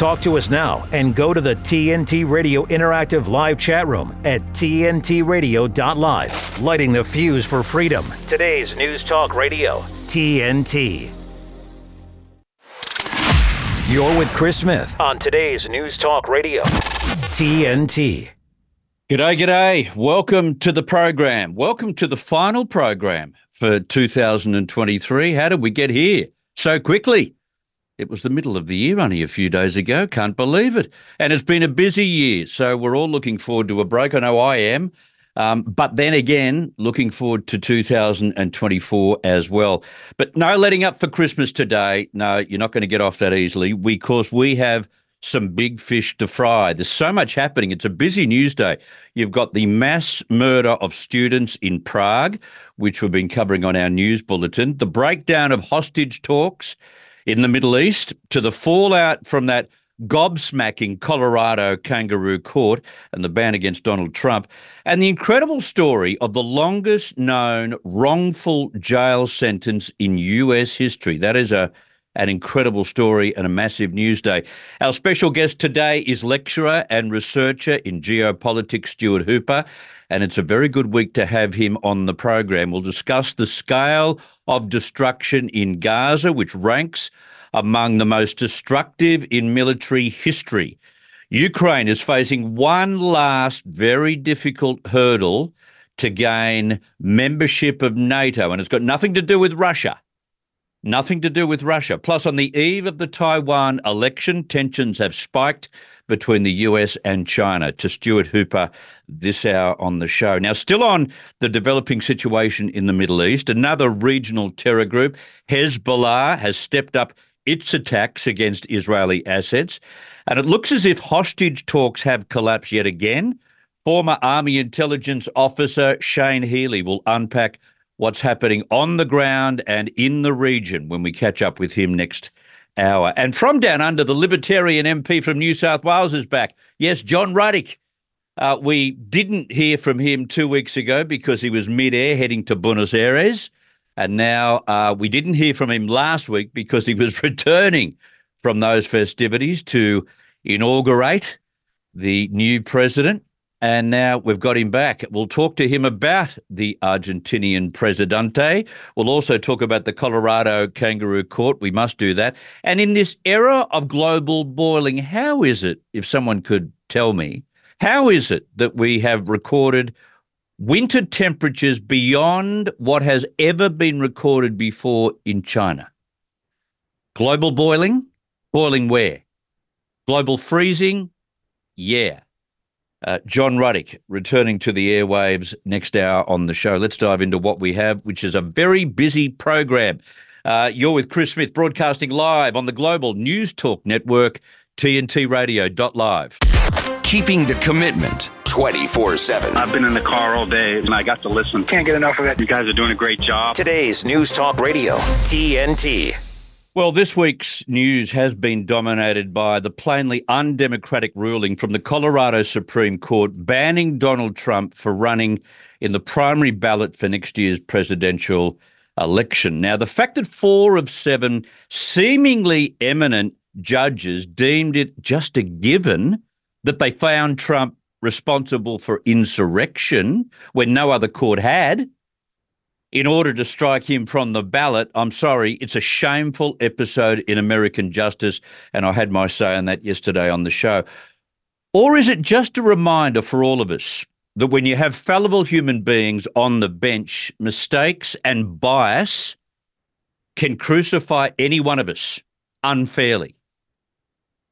Talk to us now and go to the TNT Radio Interactive Live chat room at TNTRadio.live. Lighting the fuse for freedom. Today's News Talk Radio, TNT. You're with Chris Smith on today's News Talk Radio, TNT. G'day, g'day. Welcome to the program. Welcome to the final program for 2023. How did we get here so quickly? It was the middle of the year only a few days ago. Can't believe it. And it's been a busy year. So we're all looking forward to a break. I know I am. Um, but then again, looking forward to 2024 as well. But no letting up for Christmas today. No, you're not going to get off that easily because we have some big fish to fry. There's so much happening. It's a busy news day. You've got the mass murder of students in Prague, which we've been covering on our news bulletin, the breakdown of hostage talks in the Middle East to the fallout from that gobsmacking Colorado kangaroo court and the ban against Donald Trump, and the incredible story of the longest known wrongful jail sentence in US history. That is a an incredible story and a massive news day. Our special guest today is lecturer and researcher in geopolitics, Stuart Hooper, and it's a very good week to have him on the program. We'll discuss the scale of destruction in Gaza, which ranks among the most destructive in military history. Ukraine is facing one last very difficult hurdle to gain membership of NATO, and it's got nothing to do with Russia. Nothing to do with Russia. Plus, on the eve of the Taiwan election, tensions have spiked between the US and China. To Stuart Hooper this hour on the show. Now, still on the developing situation in the Middle East, another regional terror group, Hezbollah, has stepped up its attacks against Israeli assets. And it looks as if hostage talks have collapsed yet again. Former Army intelligence officer Shane Healy will unpack what's happening on the ground and in the region when we catch up with him next hour. And from down under, the Libertarian MP from New South Wales is back. Yes, John Ruddick. Uh, we didn't hear from him two weeks ago because he was mid-air heading to Buenos Aires. And now uh, we didn't hear from him last week because he was returning from those festivities to inaugurate the new president. And now we've got him back. We'll talk to him about the Argentinian Presidente. We'll also talk about the Colorado Kangaroo Court. We must do that. And in this era of global boiling, how is it, if someone could tell me, how is it that we have recorded winter temperatures beyond what has ever been recorded before in China? Global boiling? Boiling where? Global freezing? Yeah. Uh, John Ruddick returning to the airwaves next hour on the show. Let's dive into what we have, which is a very busy program. Uh, you're with Chris Smith, broadcasting live on the Global News Talk Network, TNTRadio.live. Keeping the commitment 24 7. I've been in the car all day and I got to listen. Can't get enough of it. You guys are doing a great job. Today's News Talk Radio, TNT. Well, this week's news has been dominated by the plainly undemocratic ruling from the Colorado Supreme Court banning Donald Trump for running in the primary ballot for next year's presidential election. Now, the fact that four of seven seemingly eminent judges deemed it just a given that they found Trump responsible for insurrection when no other court had in order to strike him from the ballot. I'm sorry, it's a shameful episode in American justice, and I had my say on that yesterday on the show. Or is it just a reminder for all of us that when you have fallible human beings on the bench, mistakes and bias can crucify any one of us unfairly?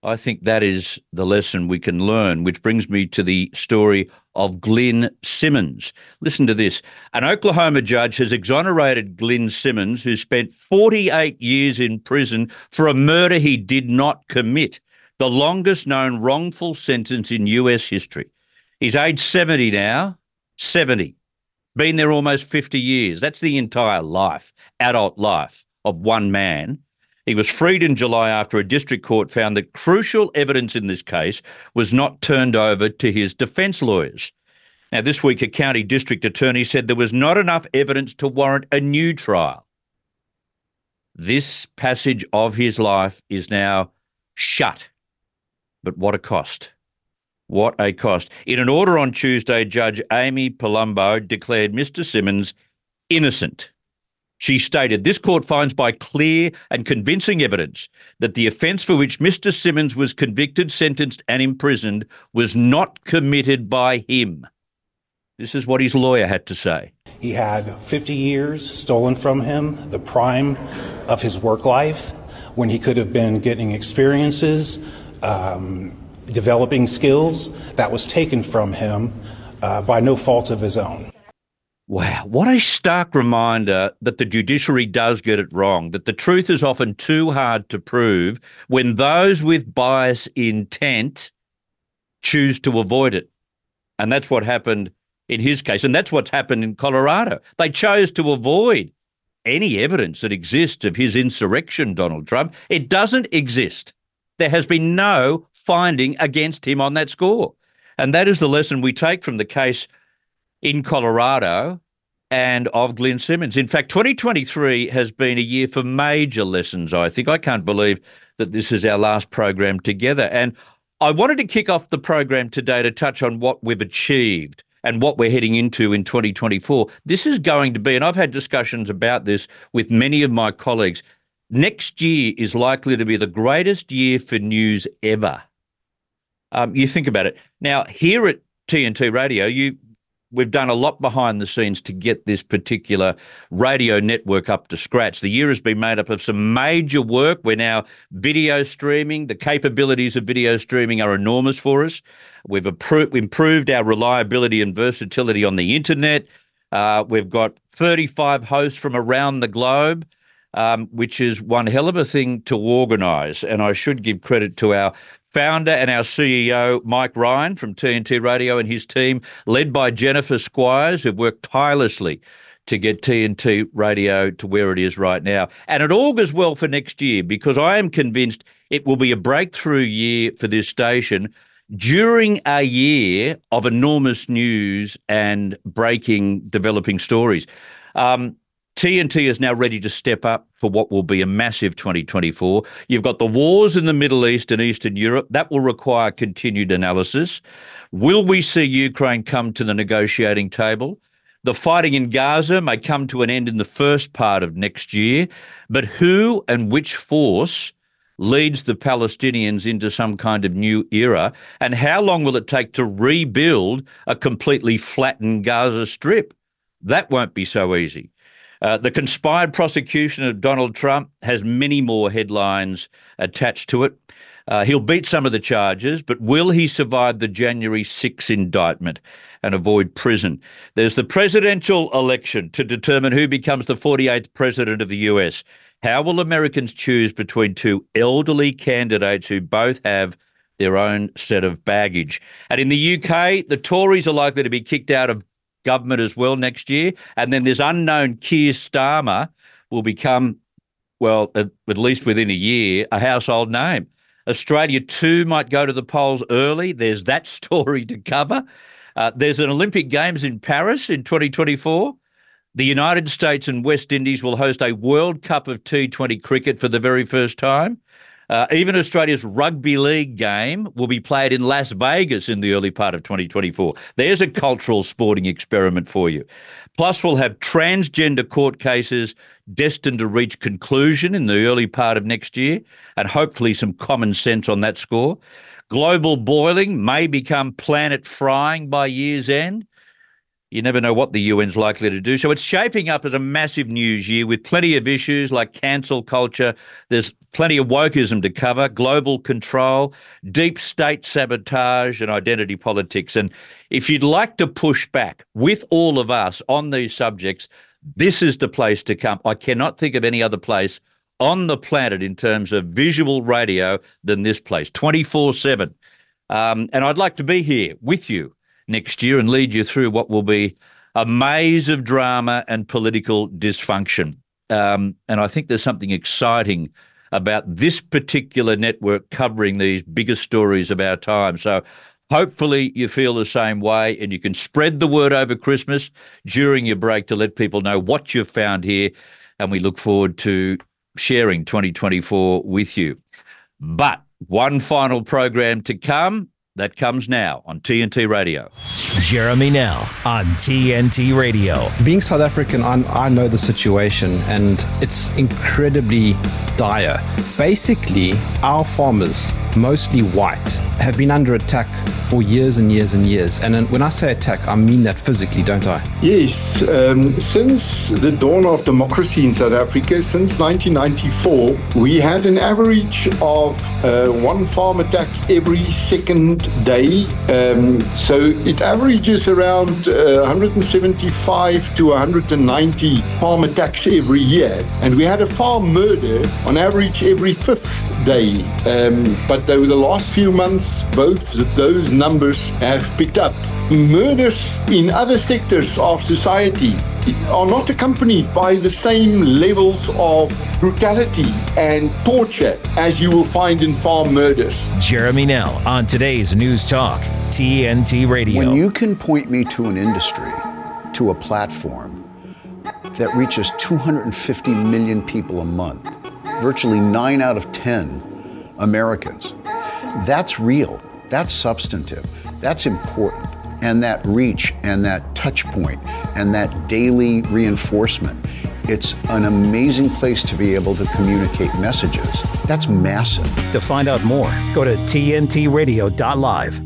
I think that is the lesson we can learn, which brings me to the story of Glynn Simmons. Listen to this. An Oklahoma judge has exonerated Glynn Simmons, who spent 48 years in prison for a murder he did not commit, the longest known wrongful sentence in US history. He's age 70 now, 70. Been there almost 50 years. That's the entire life, adult life of one man he was freed in July after a district court found that crucial evidence in this case was not turned over to his defence lawyers. Now, this week, a county district attorney said there was not enough evidence to warrant a new trial. This passage of his life is now shut. But what a cost. What a cost. In an order on Tuesday, Judge Amy Palumbo declared Mr. Simmons innocent. She stated this court finds by clear and convincing evidence that the offence for which Mr. Simmons was convicted, sentenced, and imprisoned was not committed by him. This is what his lawyer had to say. He had 50 years stolen from him, the prime of his work life, when he could have been getting experiences, um, developing skills that was taken from him uh, by no fault of his own. Wow, what a stark reminder that the judiciary does get it wrong, that the truth is often too hard to prove when those with bias intent choose to avoid it. And that's what happened in his case. And that's what's happened in Colorado. They chose to avoid any evidence that exists of his insurrection, Donald Trump. It doesn't exist. There has been no finding against him on that score. And that is the lesson we take from the case in Colorado and of Glenn Simmons. In fact, 2023 has been a year for major lessons, I think. I can't believe that this is our last program together. And I wanted to kick off the program today to touch on what we've achieved and what we're heading into in 2024. This is going to be, and I've had discussions about this with many of my colleagues, next year is likely to be the greatest year for news ever. Um, you think about it. Now, here at TNT Radio, you we've done a lot behind the scenes to get this particular radio network up to scratch. The year has been made up of some major work. We're now video streaming. The capabilities of video streaming are enormous for us. We've improved our reliability and versatility on the internet. Uh, we've got 35 hosts from around the globe. Um, which is one hell of a thing to organise. And I should give credit to our founder and our CEO, Mike Ryan from TNT Radio and his team, led by Jennifer Squires, who've worked tirelessly to get TNT Radio to where it is right now. And it augurs well for next year because I am convinced it will be a breakthrough year for this station during a year of enormous news and breaking, developing stories. Um, TNT is now ready to step up for what will be a massive 2024. You've got the wars in the Middle East and Eastern Europe. That will require continued analysis. Will we see Ukraine come to the negotiating table? The fighting in Gaza may come to an end in the first part of next year, but who and which force leads the Palestinians into some kind of new era? And how long will it take to rebuild a completely flattened Gaza Strip? That won't be so easy. Uh, the conspired prosecution of Donald Trump has many more headlines attached to it. Uh, he'll beat some of the charges, but will he survive the January 6 indictment and avoid prison? There's the presidential election to determine who becomes the 48th president of the US. How will Americans choose between two elderly candidates who both have their own set of baggage? And in the UK, the Tories are likely to be kicked out of government as well next year. And then this unknown Keir Starmer will become, well, at, at least within a year, a household name. Australia too might go to the polls early. There's that story to cover. Uh, there's an Olympic Games in Paris in 2024. The United States and West Indies will host a World Cup of T20 cricket for the very first time. Uh, even Australia's rugby league game will be played in Las Vegas in the early part of 2024. There's a cultural sporting experiment for you. Plus, we'll have transgender court cases destined to reach conclusion in the early part of next year, and hopefully some common sense on that score. Global boiling may become planet frying by year's end. You never know what the UN's likely to do. So it's shaping up as a massive news year with plenty of issues like cancel culture. There's plenty of wokeism to cover, global control, deep state sabotage, and identity politics. And if you'd like to push back with all of us on these subjects, this is the place to come. I cannot think of any other place on the planet in terms of visual radio than this place, 24 um, 7. And I'd like to be here with you next year and lead you through what will be a maze of drama and political dysfunction. Um, and I think there's something exciting about this particular network covering these biggest stories of our time. So hopefully you feel the same way and you can spread the word over Christmas during your break to let people know what you've found here. And we look forward to sharing 2024 with you. But One final program to come. That comes now on TNT Radio. Jeremy Nell on TNT Radio. Being South African, I, I know the situation and it's incredibly dire. Basically, our farmers, mostly white, have been under attack for years and years and years. And when I say attack, I mean that physically, don't I? Yes. Um, since the dawn of democracy in South Africa, since 1994, we had an average of uh, one farm attack every second day. Um, so it averages around uh, 175 to 190 farm attacks every year. And we had a farm murder on average every fifth day. Um, but over the last few months, both those numbers have picked up. Murders in other sectors of society are not accompanied by the same levels of brutality and torture as you will find in farm murders. Jeremy Nell on today's News Talk, TNT Radio. When you can point me to an industry, to a platform that reaches 250 million people a month, virtually nine out of 10 Americans, that's real, that's substantive, that's important. And that reach and that touch point and that daily reinforcement, it's an amazing place to be able to communicate messages. That's massive. To find out more, go to tntradio.live.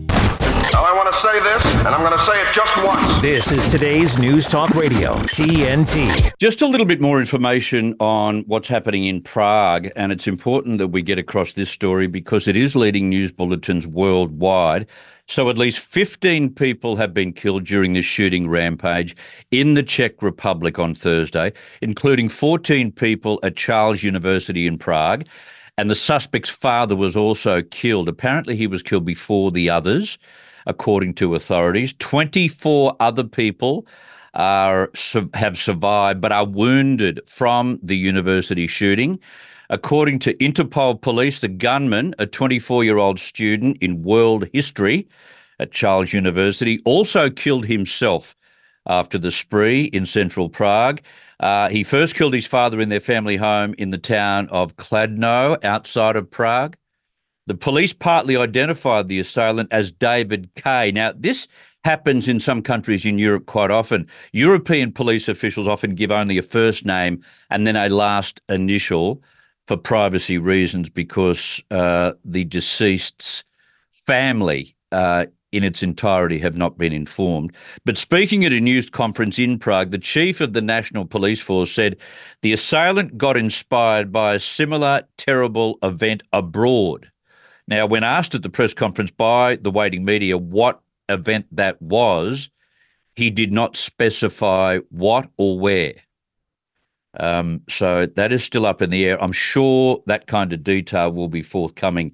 Now I want to say this, and I'm going to say it just once. This is today's News Talk Radio, TNT. Just a little bit more information on what's happening in Prague. And it's important that we get across this story because it is leading news bulletins worldwide. So at least 15 people have been killed during this shooting rampage in the Czech Republic on Thursday, including 14 people at Charles University in Prague. And the suspect's father was also killed. Apparently, he was killed before the others, according to authorities. 24 other people are have survived but are wounded from the university shooting. According to Interpol police, the gunman, a 24 year old student in world history at Charles University, also killed himself after the spree in central Prague. Uh, he first killed his father in their family home in the town of Kladno outside of Prague. The police partly identified the assailant as David K. Now, this happens in some countries in Europe quite often. European police officials often give only a first name and then a last initial for privacy reasons because uh, the deceased's family uh, in its entirety have not been informed. But speaking at a news conference in Prague, the chief of the National Police Force said the assailant got inspired by a similar terrible event abroad. Now, when asked at the press conference by the waiting media what event that was, he did not specify what or where. Um, so that is still up in the air. I'm sure that kind of detail will be forthcoming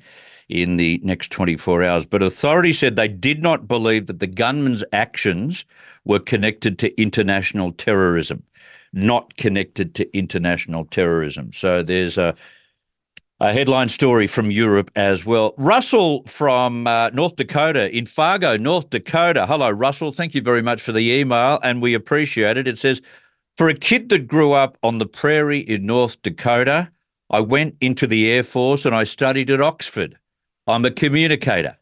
in the next 24 hours. But authorities said they did not believe that the gunman's actions were connected to international terrorism, not connected to international terrorism. So there's a, a headline story from Europe as well. Russell from uh, North Dakota, in Fargo, North Dakota. Hello, Russell. Thank you very much for the email, and we appreciate it. It says, for a kid that grew up on the prairie in North Dakota, I went into the Air Force and I studied at Oxford. I'm a communicator.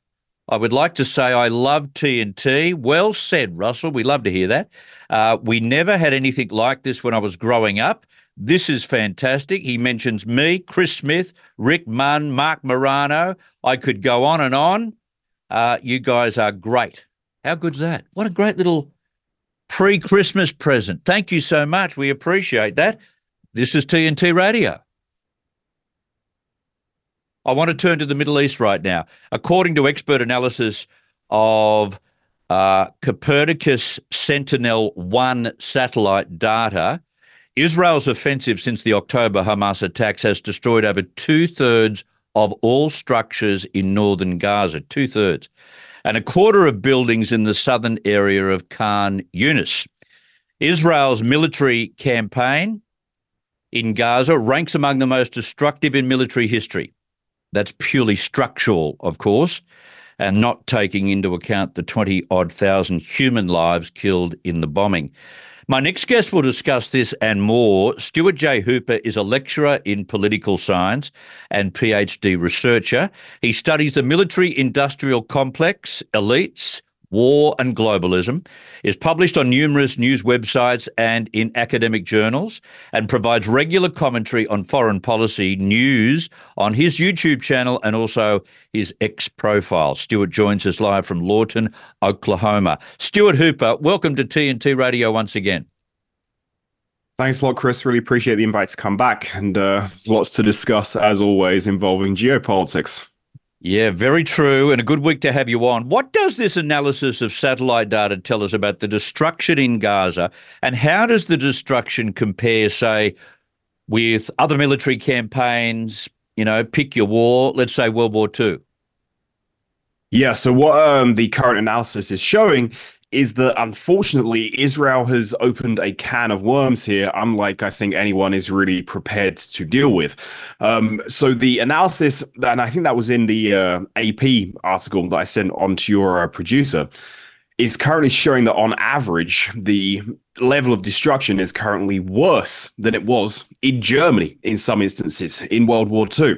I would like to say I love TNT. Well said, Russell. We love to hear that. Uh, we never had anything like this when I was growing up. This is fantastic. He mentions me, Chris Smith, Rick Munn, Marc Morano. I could go on and on. Uh, you guys are great. How good's that? What a great little pre Christmas present. Thank you so much. We appreciate that. This is TNT Radio. I want to turn to the Middle East right now. According to expert analysis of uh, Copernicus Sentinel 1 satellite data, Israel's offensive since the October Hamas attacks has destroyed over two thirds of all structures in northern Gaza, two thirds, and a quarter of buildings in the southern area of Khan Yunis. Israel's military campaign in Gaza ranks among the most destructive in military history. That's purely structural, of course, and not taking into account the 20 odd thousand human lives killed in the bombing. My next guest will discuss this and more. Stuart J. Hooper is a lecturer in political science and PhD researcher. He studies the military industrial complex, elites, War and Globalism, is published on numerous news websites and in academic journals, and provides regular commentary on foreign policy news on his YouTube channel and also his X profile. Stuart joins us live from Lawton, Oklahoma. Stuart Hooper, welcome to TNT Radio once again. Thanks a lot, Chris. Really appreciate the invite to come back and uh, lots to discuss, as always, involving geopolitics. Yeah, very true, and a good week to have you on. What does this analysis of satellite data tell us about the destruction in Gaza, and how does the destruction compare, say, with other military campaigns? You know, pick your war, let's say World War II. Yeah, so what um, the current analysis is showing is that unfortunately Israel has opened a can of worms here, unlike I think anyone is really prepared to deal with. Um, so the analysis, and I think that was in the uh, AP article that I sent on to your uh, producer, is currently showing that on average the level of destruction is currently worse than it was in Germany in some instances in World War II.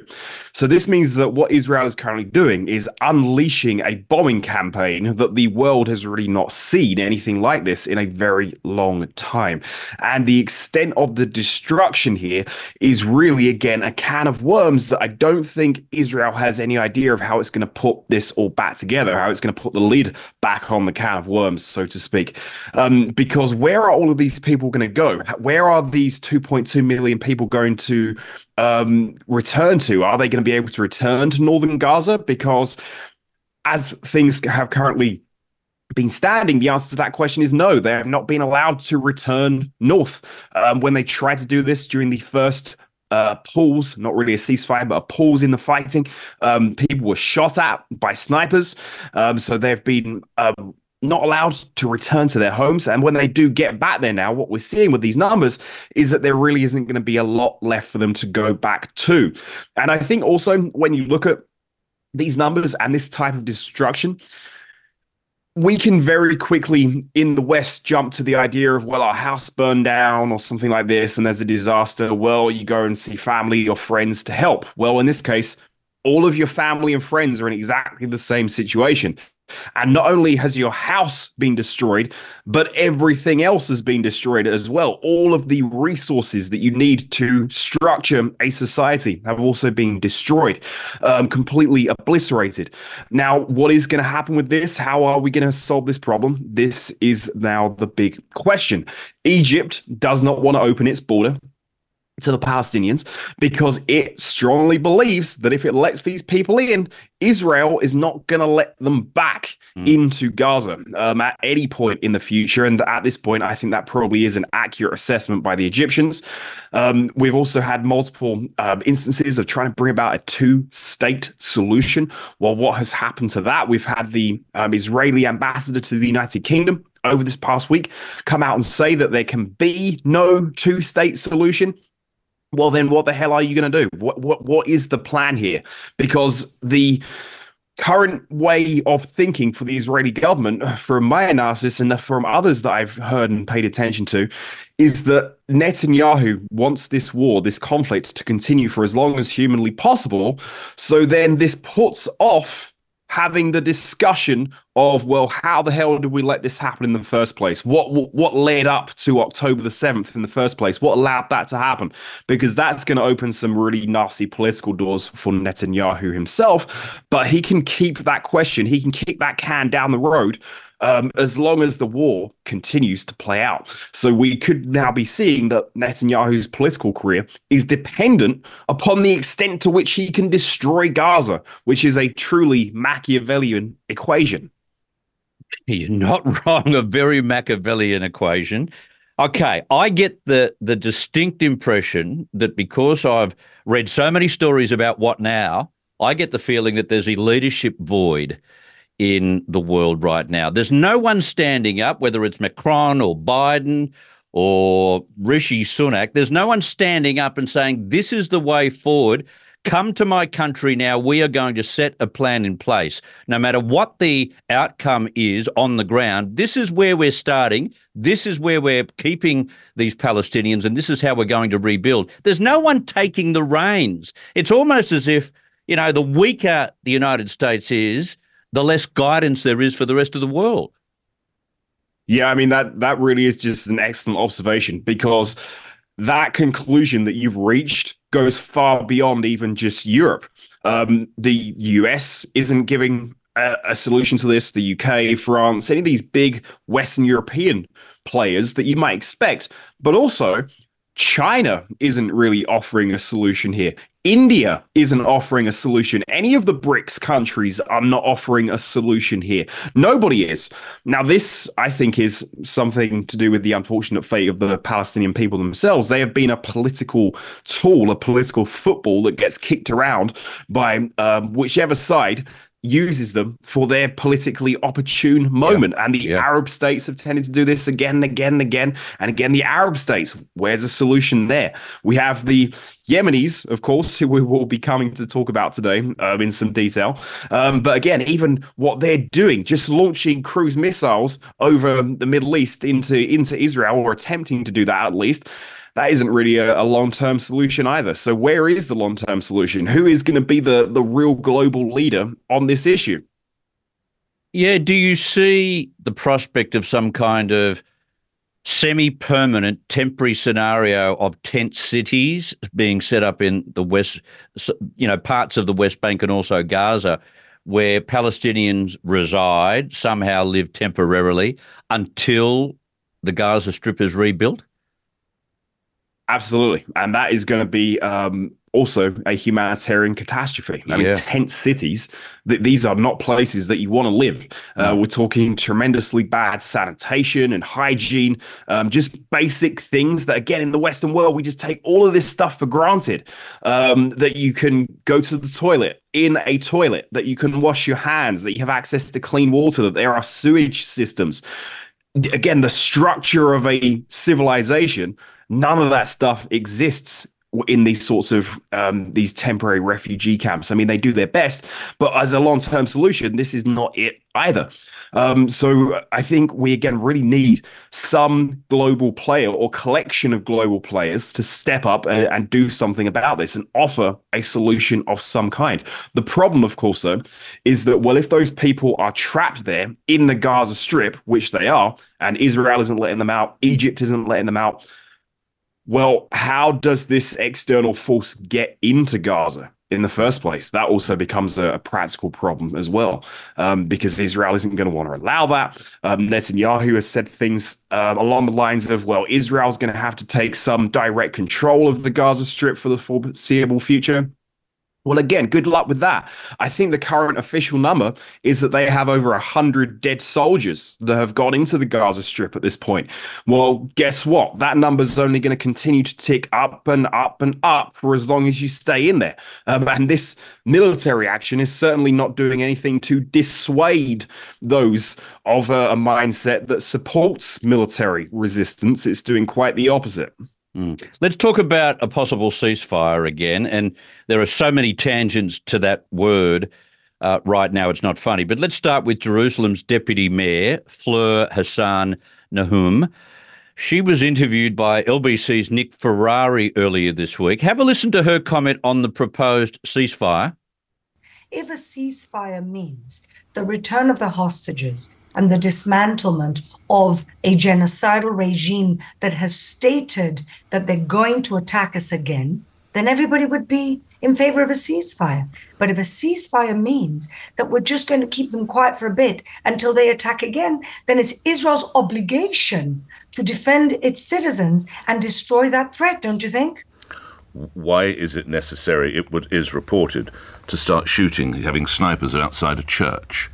So, this means that what Israel is currently doing is unleashing a bombing campaign that the world has really not seen anything like this in a very long time. And the extent of the destruction here is really, again, a can of worms that I don't think Israel has any idea of how it's going to put this all back together, how it's going to put the lid back on the can of worms, so to speak. Um, because where are all of these people going to go? Where are these 2.2 million people going to um, return to? Are they going to be able to return to northern Gaza? Because as things have currently been standing, the answer to that question is no. They have not been allowed to return north. Um, when they tried to do this during the first uh, pause, not really a ceasefire, but a pause in the fighting. Um, people were shot at by snipers. Um, so they've been um, not allowed to return to their homes. And when they do get back there now, what we're seeing with these numbers is that there really isn't going to be a lot left for them to go back to. And I think also when you look at these numbers and this type of destruction, we can very quickly in the West jump to the idea of, well, our house burned down or something like this, and there's a disaster. Well, you go and see family or friends to help. Well, in this case, all of your family and friends are in exactly the same situation. And not only has your house been destroyed, but everything else has been destroyed as well. All of the resources that you need to structure a society have also been destroyed, um, completely obliterated. Now, what is going to happen with this? How are we going to solve this problem? This is now the big question. Egypt does not want to open its border to the Palestinians because it strongly believes that if it lets these people in, Israel is not going to let them back mm. into Gaza um, at any point in the future. And at this point, I think that probably is an accurate assessment by the Egyptians. Um, we've also had multiple uh, instances of trying to bring about a two state solution. Well, what has happened to that? We've had the um, Israeli ambassador to the United Kingdom over this past week come out and say that there can be no two state solution well then what the hell are you going to do? What what what is the plan here? Because the current way of thinking for the Israeli government from my analysis and from others that I've heard and paid attention to is that Netanyahu wants this war this conflict to continue for as long as humanly possible. So then this puts off having the discussion of well how the hell did we let this happen in the first place what what led up to october the 7th in the first place what allowed that to happen because that's going to open some really nasty political doors for netanyahu himself but he can keep that question he can kick that can down the road um, as long as the war continues to play out. So we could now be seeing that Netanyahu's political career is dependent upon the extent to which he can destroy Gaza, which is a truly Machiavellian equation. You're not wrong. A very Machiavellian equation. Okay, I get the the distinct impression that because I've read so many stories about what now, I get the feeling that there's a leadership void in the world right now. There's no one standing up, whether it's Macron or Biden or Rishi Sunak. There's no one standing up and saying, this is the way forward. Come to my country now. We are going to set a plan in place. No matter what the outcome is on the ground, this is where we're starting. This is where we're keeping these Palestinians, and this is how we're going to rebuild. There's no one taking the reins. It's almost as if, you know, the weaker the United States is, the less guidance there is for the rest of the world. Yeah, I mean that that really is just an excellent observation because that conclusion that you've reached goes far beyond even just Europe. Um, the US isn't giving a, a, solution to this. The UK, France, any of these big Western European players that you might expect, but also China isn't really offering a solution here. India isn't offering a solution. Any of the BRICS countries are not offering a solution here. Nobody is. Now, this, I think, is something to do with the unfortunate fate of the Palestinian people themselves. They have been a political tool, a political football that gets kicked around by um, whichever side uses them for their politically opportune moment. Yeah. And the yeah. Arab states have tended to do this again and again and again. And again, the Arab states, where's the solution there? We have the Yemenis, of course, who we will be coming to talk about today um, in some detail. Um, but again, even what they're doing, just launching cruise missiles over the Middle East into, into Israel, or attempting to do that at least that isn't really a, a long term solution either. So, where is the long term solution? Who is going to be the, the real global leader on this issue? Yeah. Do you see the prospect of some kind of semi permanent temporary scenario of tent cities being set up in the West, you know, parts of the West Bank and also Gaza? Where Palestinians reside, somehow live temporarily until the Gaza Strip is rebuilt? Absolutely. And that is going to be um, also a humanitarian catastrophe. I yeah. mean, tent cities, th- these are not places that you want to live. Uh, we're talking tremendously bad sanitation and hygiene, um, just basic things that, again, in the Western world, we just take all of this stuff for granted. Um, that you can go to the toilet in a toilet, that you can wash your hands, that you have access to clean water, that there are sewage systems. Again, the structure of a civilization None of that stuff exists in these sorts of um, these temporary refugee camps. I mean, they do their best, but as a long term solution, this is not it either. Um, so I think we again really need some global player or collection of global players to step up and, and do something about this and offer a solution of some kind. The problem, of course, though, is that well, if those people are trapped there in the Gaza Strip, which they are, and Israel isn't letting them out, Egypt isn't letting them out well, how does this external force get into Gaza? in the first place. That also becomes a, a practical problem as well, um, because Israel isn't going to want to allow that. Um, Netanyahu has said things um, along the lines of, well, Israel's going to have to take some direct control of the Gaza Strip for the foreseeable future. Well, again, good luck with that. I think the current official number is that they have over 100 dead soldiers that have gone into the Gaza Strip at this point. Well, guess what? That number is only going to continue to tick up and up and up for as long as you stay in there. Um, and this military action is certainly not doing anything to dissuade those of a, a mindset that supports military resistance. It's doing quite the opposite. Mm. Let's talk about a possible ceasefire again. And there are so many tangents to that word uh, right now, it's not funny. But let's start with Jerusalem's deputy mayor, Fleur Hassan Nahoum. She was interviewed by LBC's Nick Ferrari earlier this week. Have a listen to her comment on the proposed ceasefire. If a ceasefire means the return of the hostages, and the dismantlement of a genocidal regime that has stated that they're going to attack us again, then everybody would be in favor of a ceasefire. But if a ceasefire means that we're just going to keep them quiet for a bit until they attack again, then it's Israel's obligation to defend its citizens and destroy that threat, don't you think? Why is it necessary, it would, is reported, to start shooting, having snipers outside a church?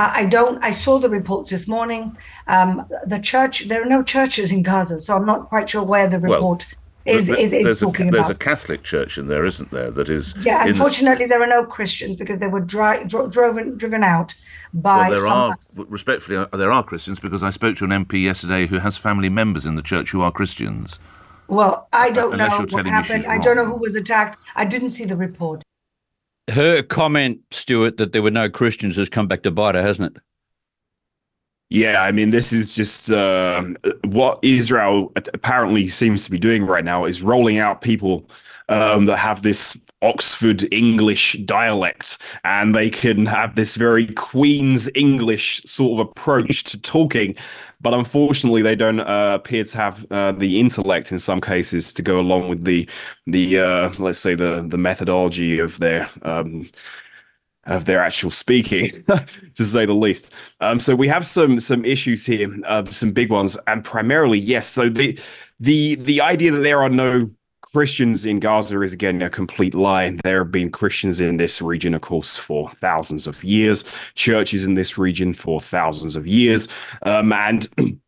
I don't. I saw the reports this morning. Um, the church. There are no churches in Gaza, so I'm not quite sure where the report well, is, is, is there's talking a, there's about. There's a Catholic church in there, isn't there? That is. Yeah. Unfortunately, the... there are no Christians because they were dri- dro- driven driven out by. Well, there are respectfully uh, there are Christians because I spoke to an MP yesterday who has family members in the church who are Christians. Well, I don't Unless know what happened. I don't know who was attacked. I didn't see the report. Her comment, Stuart, that there were no Christians has come back to bite her, hasn't it? Yeah, I mean, this is just um, what Israel apparently seems to be doing right now is rolling out people um, that have this Oxford English dialect, and they can have this very Queen's English sort of approach to talking. But unfortunately, they don't uh, appear to have uh, the intellect in some cases to go along with the the uh, let's say the the methodology of their um, of their actual speaking, to say the least. Um, so we have some some issues here, uh, some big ones, and primarily yes. So the the the idea that there are no Christians in Gaza is again a complete lie. There have been Christians in this region, of course, for thousands of years. Churches in this region for thousands of years, um, and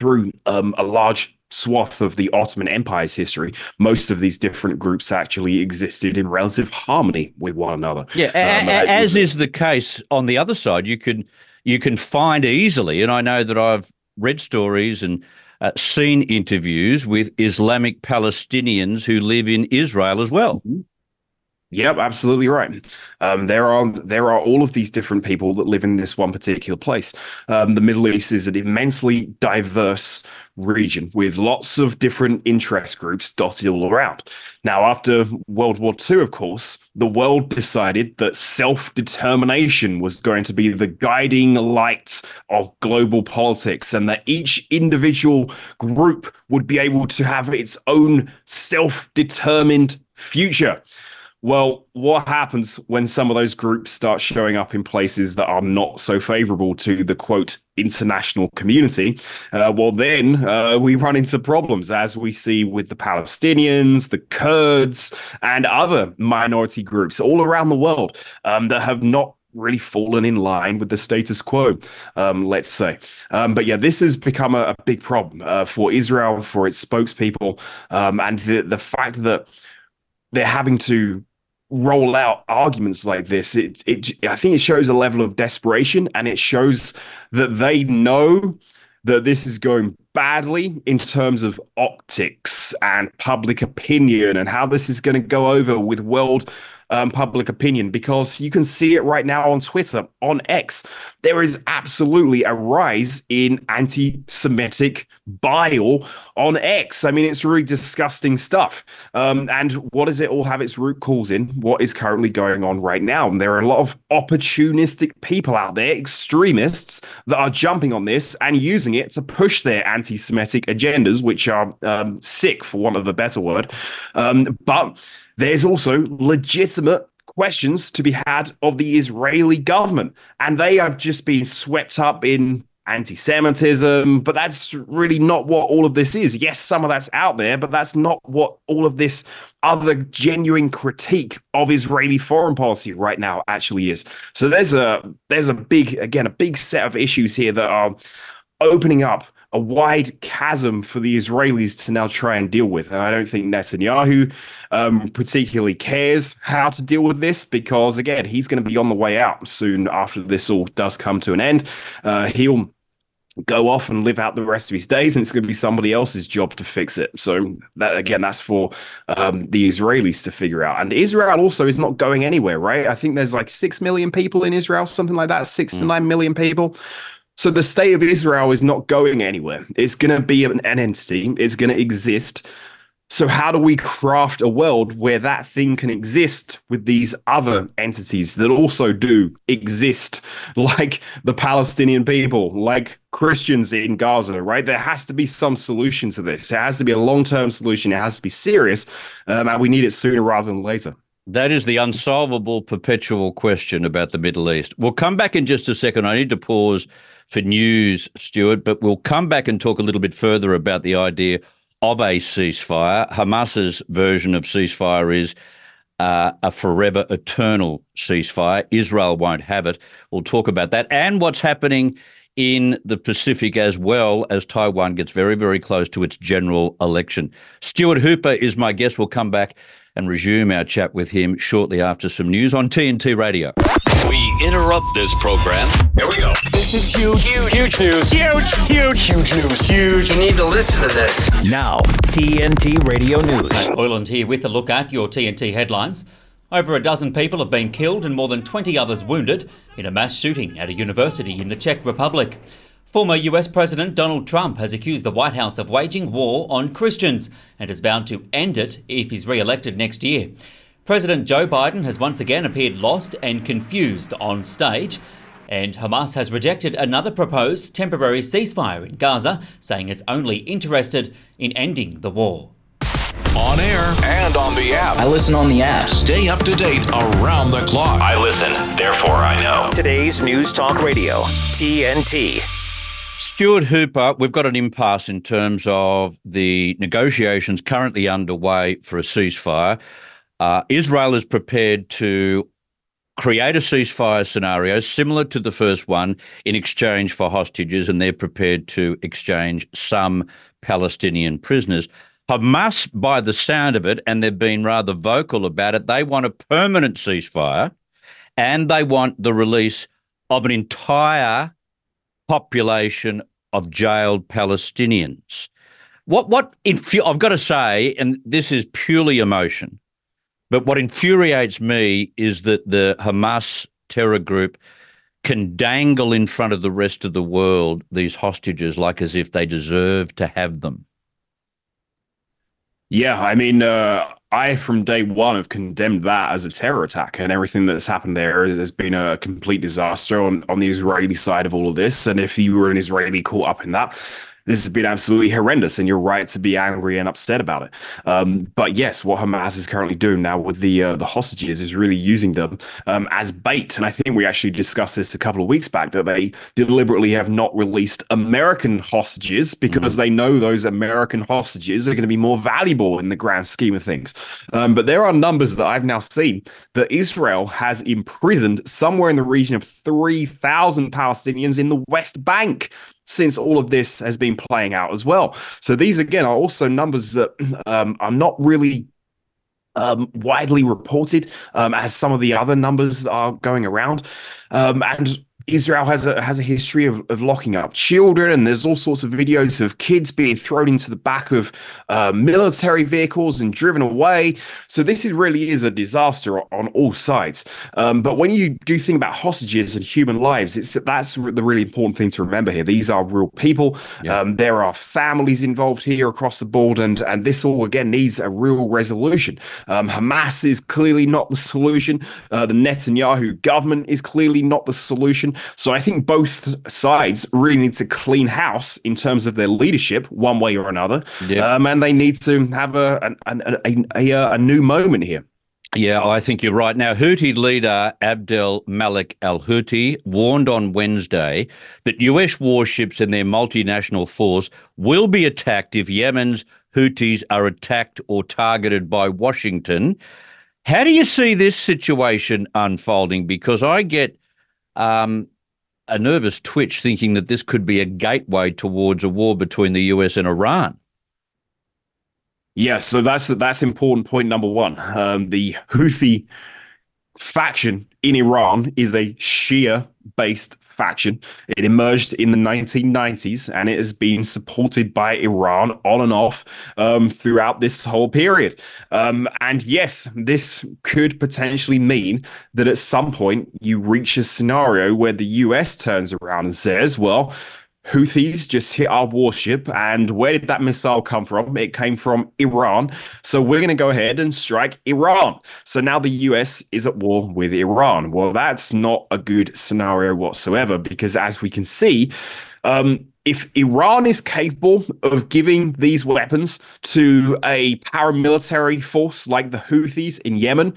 through um, a large swath of the Ottoman Empire's history, most of these different groups actually existed in relative harmony with one another. Yeah, Um, a- as was- is the case on the other side, you can you can find easily, and I know that I've read stories and uh, seen interviews with Islamic Palestinians who live in Israel as well. Yep, absolutely right. Um, there are there are all of these different people that live in this one particular place. Um, the Middle East is an immensely diverse region with lots of different interest groups dotted all around. Now, after World War II, of course, the world decided that self determination was going to be the guiding light of global politics, and that each individual group would be able to have its own self determined future. Well, what happens when some of those groups start showing up in places that are not so favorable to the quote international community? Uh, well, then uh, we run into problems, as we see with the Palestinians, the Kurds, and other minority groups all around the world um, that have not really fallen in line with the status quo, um, let's say. Um, but yeah, this has become a, a big problem uh, for Israel, for its spokespeople, um, and the, the fact that they're having to roll out arguments like this it, it i think it shows a level of desperation and it shows that they know that this is going badly in terms of optics and public opinion and how this is going to go over with world um, public opinion because you can see it right now on Twitter, on X. There is absolutely a rise in anti Semitic bile on X. I mean, it's really disgusting stuff. Um, and what does it all have its root cause in? What is currently going on right now? And there are a lot of opportunistic people out there, extremists, that are jumping on this and using it to push their anti Semitic agendas, which are um, sick, for want of a better word. Um, but there's also legitimate questions to be had of the Israeli government, and they have just been swept up in anti Semitism, but that's really not what all of this is. Yes, some of that's out there, but that's not what all of this other genuine critique of Israeli foreign policy right now actually is. So there's a there's a big again a big set of issues here that are opening up a wide chasm for the Israelis to now try and deal with. And I don't think Netanyahu um, particularly cares how to deal with this because, again, he's going to be on the way out soon after this all does come to an end. Uh, he'll go off and live out the rest of his days and it's going to be somebody else's job to fix it. So that again that's for um, the israelis to figure out. And israel also is not going anywhere right? I think there's like six million people in israel something like that six to nine million people so the state of Israel is not going anywhere. It's going to be an, an entity. It's going to exist. So how do we craft a world where that thing can exist with these other entities that also do exist, like the Palestinian people, like Christians in Gaza, right? There has to be some solution to this. It has to be a long-term solution. It has to be serious, um, and we need it sooner rather than later. That is the unsolvable perpetual question about the Middle East. We'll come back in just a second. I need to pause for news, Stuart, but we'll come back and talk a little bit further about the idea of a ceasefire. Hamas's version of ceasefire is uh, a forever, eternal ceasefire. Israel won't have it. We'll talk about that and what's happening in the Pacific as well as Taiwan gets very, very close to its general election. Stuart Hooper is my guest. We'll come back and resume our chat with him shortly after some news on TNT Radio. We interrupt this program. Here we go. This is huge, huge, huge news. Huge, huge, huge news. Huge. You need to listen to this. Now, TNT Radio News. Oiland here with a look at your TNT headlines. Over a dozen people have been killed and more than 20 others wounded in a mass shooting at a university in the Czech Republic. Former US President Donald Trump has accused the White House of waging war on Christians and is bound to end it if he's re elected next year. President Joe Biden has once again appeared lost and confused on stage. And Hamas has rejected another proposed temporary ceasefire in Gaza, saying it's only interested in ending the war. On air and on the app. I listen on the app. Stay up to date around the clock. I listen, therefore I know. Today's News Talk Radio, TNT. Stuart Hooper, we've got an impasse in terms of the negotiations currently underway for a ceasefire. Uh, Israel is prepared to create a ceasefire scenario similar to the first one in exchange for hostages, and they're prepared to exchange some Palestinian prisoners. Hamas, by the sound of it, and they've been rather vocal about it, they want a permanent ceasefire and they want the release of an entire population of jailed Palestinians. What what I've got to say, and this is purely emotion, but what infuriates me is that the Hamas terror group can dangle in front of the rest of the world these hostages like as if they deserve to have them. Yeah, I mean, uh, I from day one have condemned that as a terror attack, and everything that's happened there has, been a complete disaster on on the Israeli side of all of this. And if you were an Israeli caught up in that, this has been absolutely horrendous, and you're right to be angry and upset about it. Um, but yes, what Hamas is currently doing now with the uh, the hostages is really using them um, as bait. And I think we actually discussed this a couple of weeks back that they deliberately have not released American hostages because they know those American hostages are going to be more valuable in the grand scheme of things. Um, but there are numbers that I've now seen that Israel has imprisoned somewhere in the region of three thousand Palestinians in the West Bank since all of this has been playing out as well. So these again are also numbers that um, are not really um, widely reported um, as some of the other numbers are going around. Um, and Israel has a has a history of, of locking up children, and there's all sorts of videos of kids being thrown into the back of uh, military vehicles and driven away. So this is really is a disaster on all sides. Um, but when you do think about hostages and human lives, it's that's the really important thing to remember here. These are real people. Yeah. Um, there are families involved here across the board, and and this all again needs a real resolution. Um, Hamas is clearly not the solution. Uh, the Netanyahu government is clearly not the solution. So I think both sides really need to clean house in terms of their leadership, one way or another, Yeah. um, and they need to have a an, an, a, a, a, a new moment here. Yeah, I think you're right. Now, Houthi leader Abdel Malik al Houthi warned on Wednesday that US warships and their multinational force will be attacked if Yemen's Houthis are attacked or targeted by Washington. How do you see this situation unfolding? Because I get um, a nervous twitch thinking that this could be a gateway towards a war between the US and Iran. Yeah, so that's that's important point number one. Um, the Houthi faction in Iran is a Shia-based faction. It emerged in the 1990s, and it has been supported by Iran on and off um, throughout this whole period. Um, and yes, this could potentially mean that at some point you reach a scenario where the US turns around and says, "Well." Houthis just hit our warship, and where did that missile come from? It came from Iran. So we're going to go ahead and strike Iran. So now the US is at war with Iran. Well, that's not a good scenario whatsoever, because as we can see, um, if Iran is capable of giving these weapons to a paramilitary force like the Houthis in Yemen,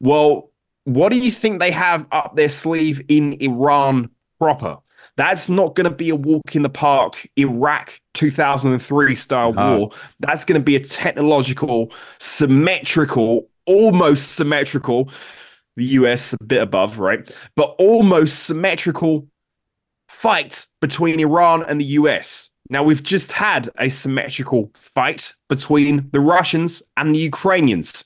well, what do you think they have up their sleeve in Iran proper? That's not going to be a walk in the park Iraq 2003 style No. war. That's going to be a technological, symmetrical, almost symmetrical, the US a bit above, right? But almost symmetrical fight between Iran and the US. Now, we've just had a symmetrical fight between the Russians and the Ukrainians.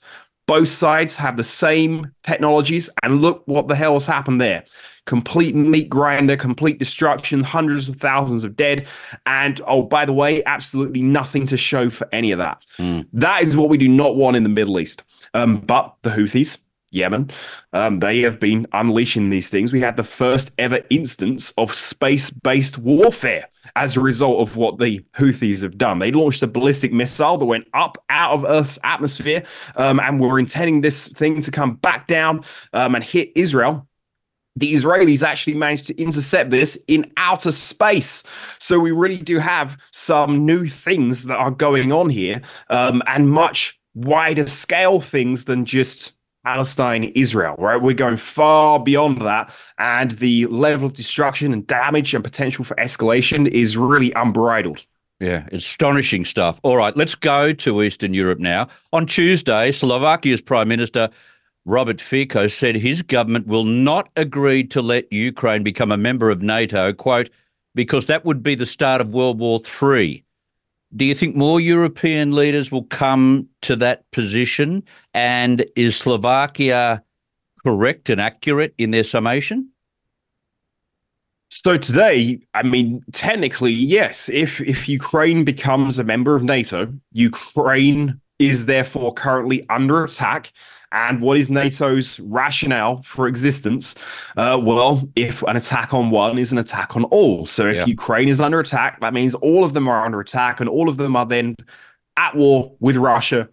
Both sides have the same technologies, and look what the hell has happened there. Complete meat grinder, complete destruction, hundreds of thousands of dead, and oh, by the way, absolutely nothing to show for any of that. That is what we do not want in the Middle East. Um, but the Houthis, Yemen, um, they have been unleashing these things. We had the first ever instance of space based warfare as a result of what the Houthis have done. They launched a ballistic missile that went up out of Earth's atmosphere um, and were intending this thing to come back down um, and hit Israel. The Israelis actually managed to intercept this in outer space. So we really do have some new things that are going on here um, and much wider scale things than just Palestine, Israel, right? We're going far beyond that. And the level of destruction and damage and potential for escalation is really unbridled. Yeah, astonishing stuff. All right, let's go to Eastern Europe now. On Tuesday, Slovakia's Prime Minister Robert Fico said his government will not agree to let Ukraine become a member of NATO, quote, because that would be the start of World War III. Do you think more European leaders will come to that position? And is Slovakia correct and accurate in their summation? So today, I mean, technically, yes. If if Ukraine becomes a member of NATO, Ukraine is therefore currently under attack. And what is NATO's rationale for existence? Uh, well, if an attack on one is an attack on all. So if Yeah. Ukraine is under attack, that means all of them are under attack, and all of them are then at war with Russia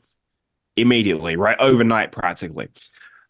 immediately, right? Overnight, practically.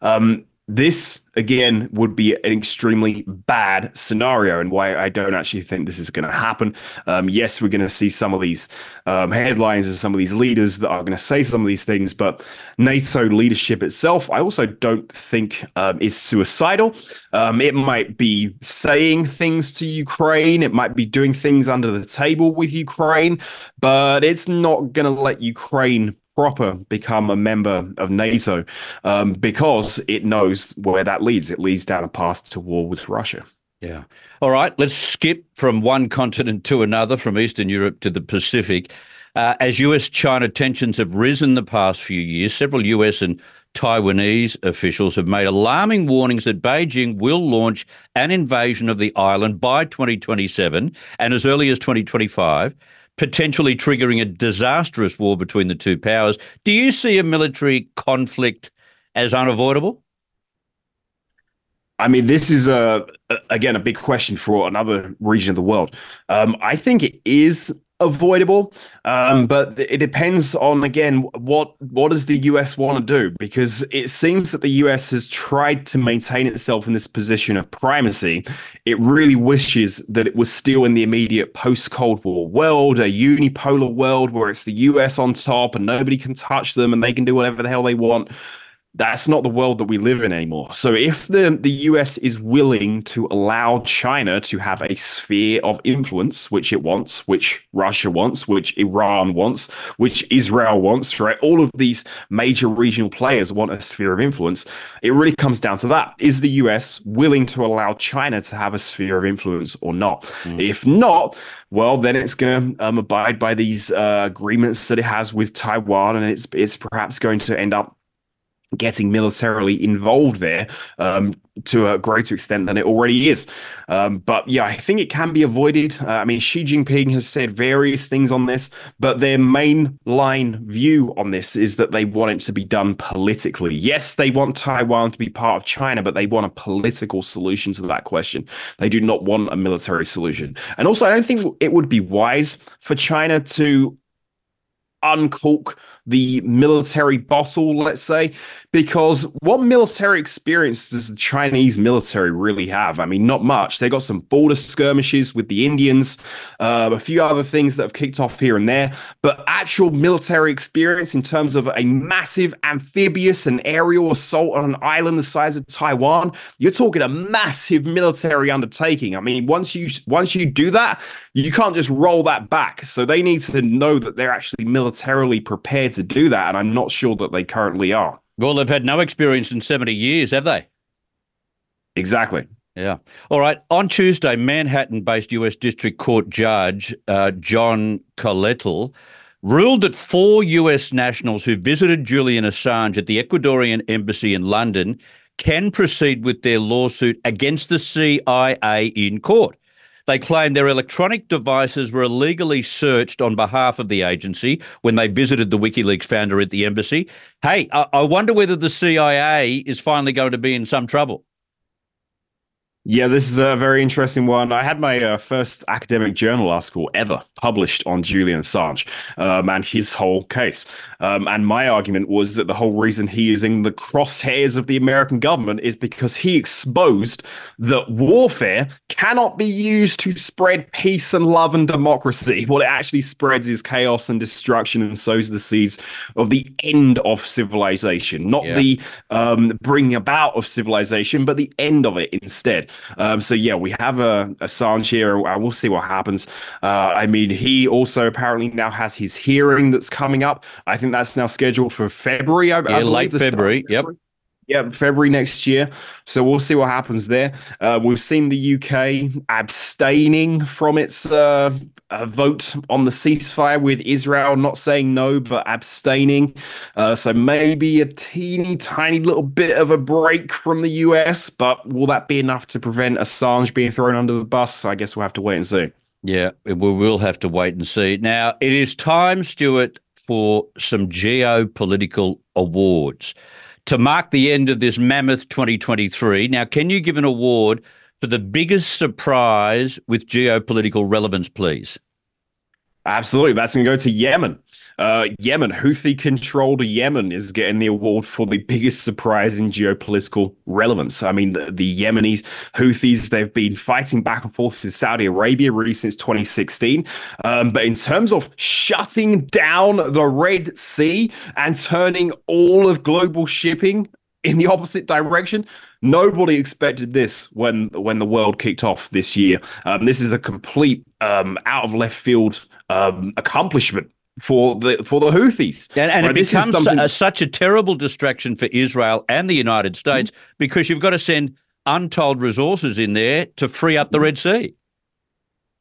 Um, this again would be an extremely bad scenario, and why I don't actually think this is going to happen. Um, yes, we're going to see some of these um, headlines and some of these leaders that are going to say some of these things, but NATO leadership itself, I also don't think um, is suicidal. Um, it might be saying things to Ukraine, it might be doing things under the table with Ukraine, but it's not going to let Ukraine proper become a member of NATO um, because it knows where that leads. It leads down a path to war with Russia. Yeah. All right, let's skip from one continent to another, from Eastern Europe to the Pacific. Uh, as US China tensions have risen the past few years, several US and Taiwanese officials have made alarming warnings that Beijing will launch an invasion of the island by 2027 and as early as 2025, potentially triggering a disastrous war between the two powers. Do you see a military conflict as unavoidable? I mean, this is a, again a big question for another region of the world. Um, I think it is avoidable, um, but it depends on again what what does the US want to do because it seems that the US has tried to maintain itself in this position of primacy. It really wishes that it was still in the immediate post Cold War world, a unipolar world where it's the US on top and nobody can touch them and they can do whatever the hell they want that's not the world that we live in anymore. So if the the US is willing to allow China to have a sphere of influence, which it wants, which Russia wants, which Iran wants, which Israel wants, right? All of these major regional players want a sphere of influence. It really comes down to that. Is the US willing to allow China to have a sphere of influence or not? If not, well, then it's going to um, abide by these uh, agreements that it has with Taiwan, and it's it's perhaps going to end up getting militarily involved there um, to a greater extent than it already is. Um, but yeah, I think it can be avoided. Uh, I mean, Xi Jinping has said various things on this, but their main line view on this is that they want it to be done politically. Yes, they want Taiwan to be part of China, but they want a political solution to that question. They do not want a military solution. And also, I don't think it would be wise for China to uncork the military bottle, let's say, because what military experience does the Chinese military really have? I mean, not much. They got some border skirmishes with the Indians, uh, a few other things that have kicked off here and there, but actual military experience in terms of a massive amphibious and aerial assault on an island the size of Taiwan, you're talking a massive military undertaking. I mean, once you once you do that, you can't just roll that back. So they need to know that they're actually militarily prepared to do that, and I'm not sure that they currently are. Well, they've had no experience in 70 years, have they? Exactly. Yeah. All right. On Tuesday, Manhattan based US District Court Judge uh, John Koeltl ruled that four US nationals who visited Julian Assange at the Ecuadorian embassy in London can proceed with their lawsuit against the CIA in court. They claim their electronic devices were illegally searched on behalf of the agency when they visited the WikiLeaks founder at the embassy. Hey, I, I wonder whether the CIA is finally going to be in some trouble. Yeah, this is a very interesting one. I had my uh, first academic journal article ever published on Julian Assange um, and his whole case. Um, and my argument was that the whole reason he is in the crosshairs of the American government is because he exposed that warfare cannot be used to spread peace and love and democracy. What it actually spreads is chaos and destruction and sows the seeds of the end of civilization, not yeah. the um, bringing about of civilization, but the end of it instead. Um, so yeah, we have a Assange here. We'll see what happens. Uh, I mean, he also apparently now has his hearing that's coming up. I think that's now scheduled for February. I, yeah, I late February. Yep. Yeah, February next year. So we'll see what happens there. Uh, we've seen the UK abstaining from its uh, uh, vote on the ceasefire with Israel, not saying no, but abstaining. Uh, so maybe a teeny tiny little bit of a break from the US, but will that be enough to prevent Assange being thrown under the bus? I guess we'll have to wait and see. Yeah, we will have to wait and see. Now, it is time, Stuart, for some geopolitical awards to mark the end of this mammoth 2023. Now, can you give an award for the biggest surprise with geopolitical relevance, please? Absolutely. That's going to go to Yemen. Uh, Yemen, Houthi controlled Yemen is getting the award for the biggest surprise in geopolitical relevance. I mean, the, the Yemenis, Houthis, they've been fighting back and forth with Saudi Arabia really since 2016. Um, but in terms of shutting down the Red Sea and turning all of global shipping in the opposite direction. Nobody expected this when when the world kicked off this year. Um, this is a complete um, out of left field um, accomplishment for the for the Houthis. And, and right, it becomes something... a, such a terrible distraction for Israel and the United States mm-hmm. because you've got to send untold resources in there to free up the Red Sea.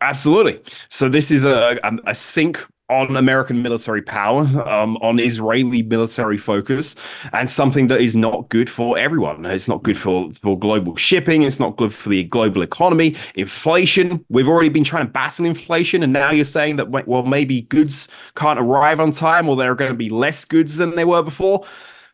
Absolutely. So this is a, a, a sink on American military power, um, on Israeli military focus, and something that is not good for everyone. It's not good for, for global shipping. It's not good for the global economy. Inflation. We've already been trying to battle inflation, and now you're saying that well, maybe goods can't arrive on time, or there are going to be less goods than there were before.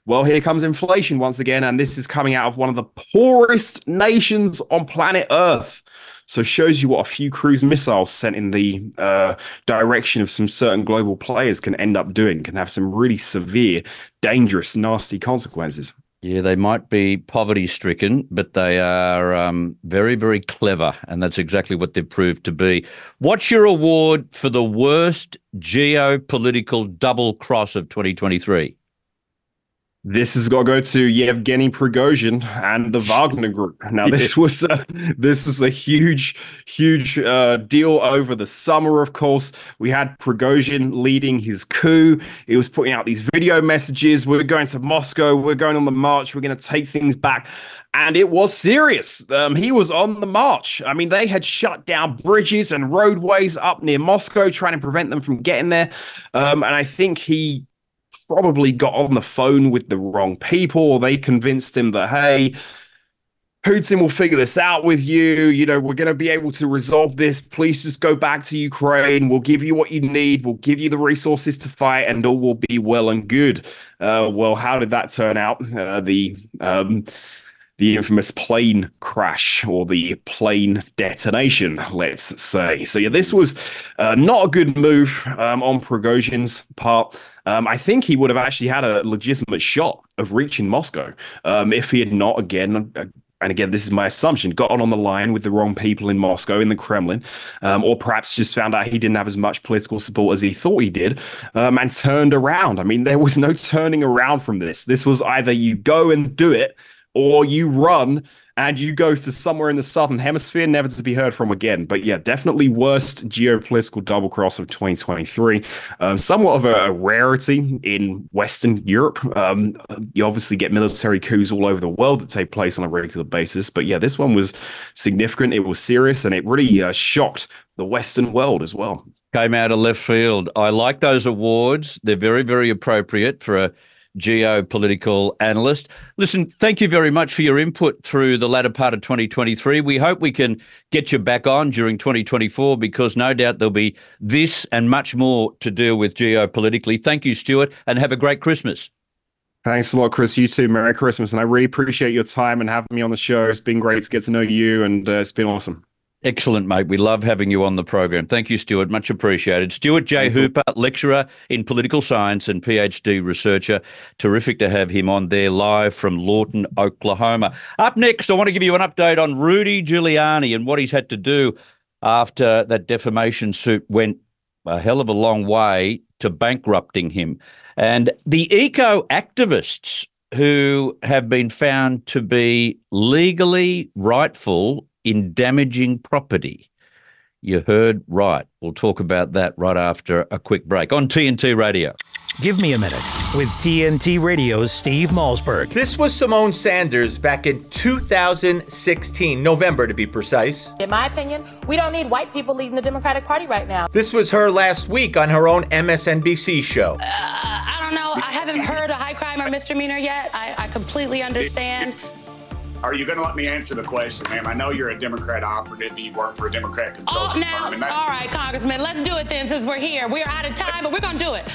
Well, here comes inflation once again, and this is coming out of one of the poorest nations on planet Earth. So shows you what a few cruise missiles sent in the uh, direction of some certain global players can end up doing, can have some really severe, dangerous, nasty consequences. Yeah, they might be poverty stricken, but they are um, very, very clever. And that's exactly what they've proved to be. What's your award for the worst geopolitical double cross of 2023? This has got to go to Yevgeny Prigozhin and the Wagner Group. Now, this was a, this was a huge, huge uh, deal over the summer. Of course, we had Prigozhin leading his coup. He was putting out these video messages. We're going to Moscow. We're going on the march. We're going to take things back. And it was serious. Um, he was on the march. I mean, they had shut down bridges and roadways up near Moscow, trying to prevent them from getting there. Um, and I think he probably got on the phone with the wrong people, or they convinced him that, hey, Putin will figure this out with you. You know, we're going to be able to resolve this. Please just go back to Ukraine. We'll give you what you need. We'll give you the resources to fight, and all will be well and good. Uh, well, how did that turn out? Uh, the um, the infamous plane crash or the plane detonation, let's say. So, yeah, this was uh, not a good move um, on Prigozhin's part. Um, I think he would have actually had a legitimate shot of reaching Moscow um, if he had not, again, uh, and again, this is my assumption, got on on the line with the wrong people in Moscow, in the Kremlin, um, or perhaps just found out he didn't have as much political support as he thought he did, um, and turned around. I mean, there was no turning around from this. This was either you go and do it or you run and you go to somewhere in the southern hemisphere, never to be heard from again. But yeah, definitely worst geopolitical double cross of 2023. Um, somewhat of a, a, rarity in Western Europe. Um, you obviously get military coups all over the world that take place on a regular basis. But yeah, this one was significant. It was serious, and it really uh, shocked the Western world as well. Came out of left field. I like those awards. They're very, very appropriate for a geopolitical analyst. Listen, thank you very much for your input through the latter part of 2023. We hope we can get you back on during 2024 because no doubt there'll be this and much more to deal with geopolitically. Thank you, Stuart, and have a great Christmas. Thanks a lot, Chris. You too. Merry Christmas. And I really appreciate your time and having me on the show. It's been great to get to know you, and uh, it's been awesome. Excellent, mate. We love having you on the program. Thank you, Stuart. Much appreciated. Stuart J. Thanks Hooper, lecturer in political science and PhD researcher. Terrific to have him on there live from Lawton, Oklahoma. Up next, I want to give you an update on Rudy Giuliani and what he's had to do after that defamation suit went a hell of a long way to bankrupting him. And the eco activists who have been found to be legally rightful in damaging property. You heard right. We'll talk about that right after a quick break on TNT Radio. Give me a minute with TNT Radio's Steve Malzberg. This was Symone Sanders back in 2016, November to be precise. In my opinion, we don't need white people leading the Democratic Party right now. This was her last week on her own MSNBC show. Uh, I don't know. I haven't heard a high crime or misdemeanor yet. I, I completely understand. Are you going to let me answer the question, ma'am? I know you're a Democrat operative. and You work for a Democrat consulting oh, now, firm. all right, Congressman, let's do it then since we're here. We're out of time, but we're going to do it.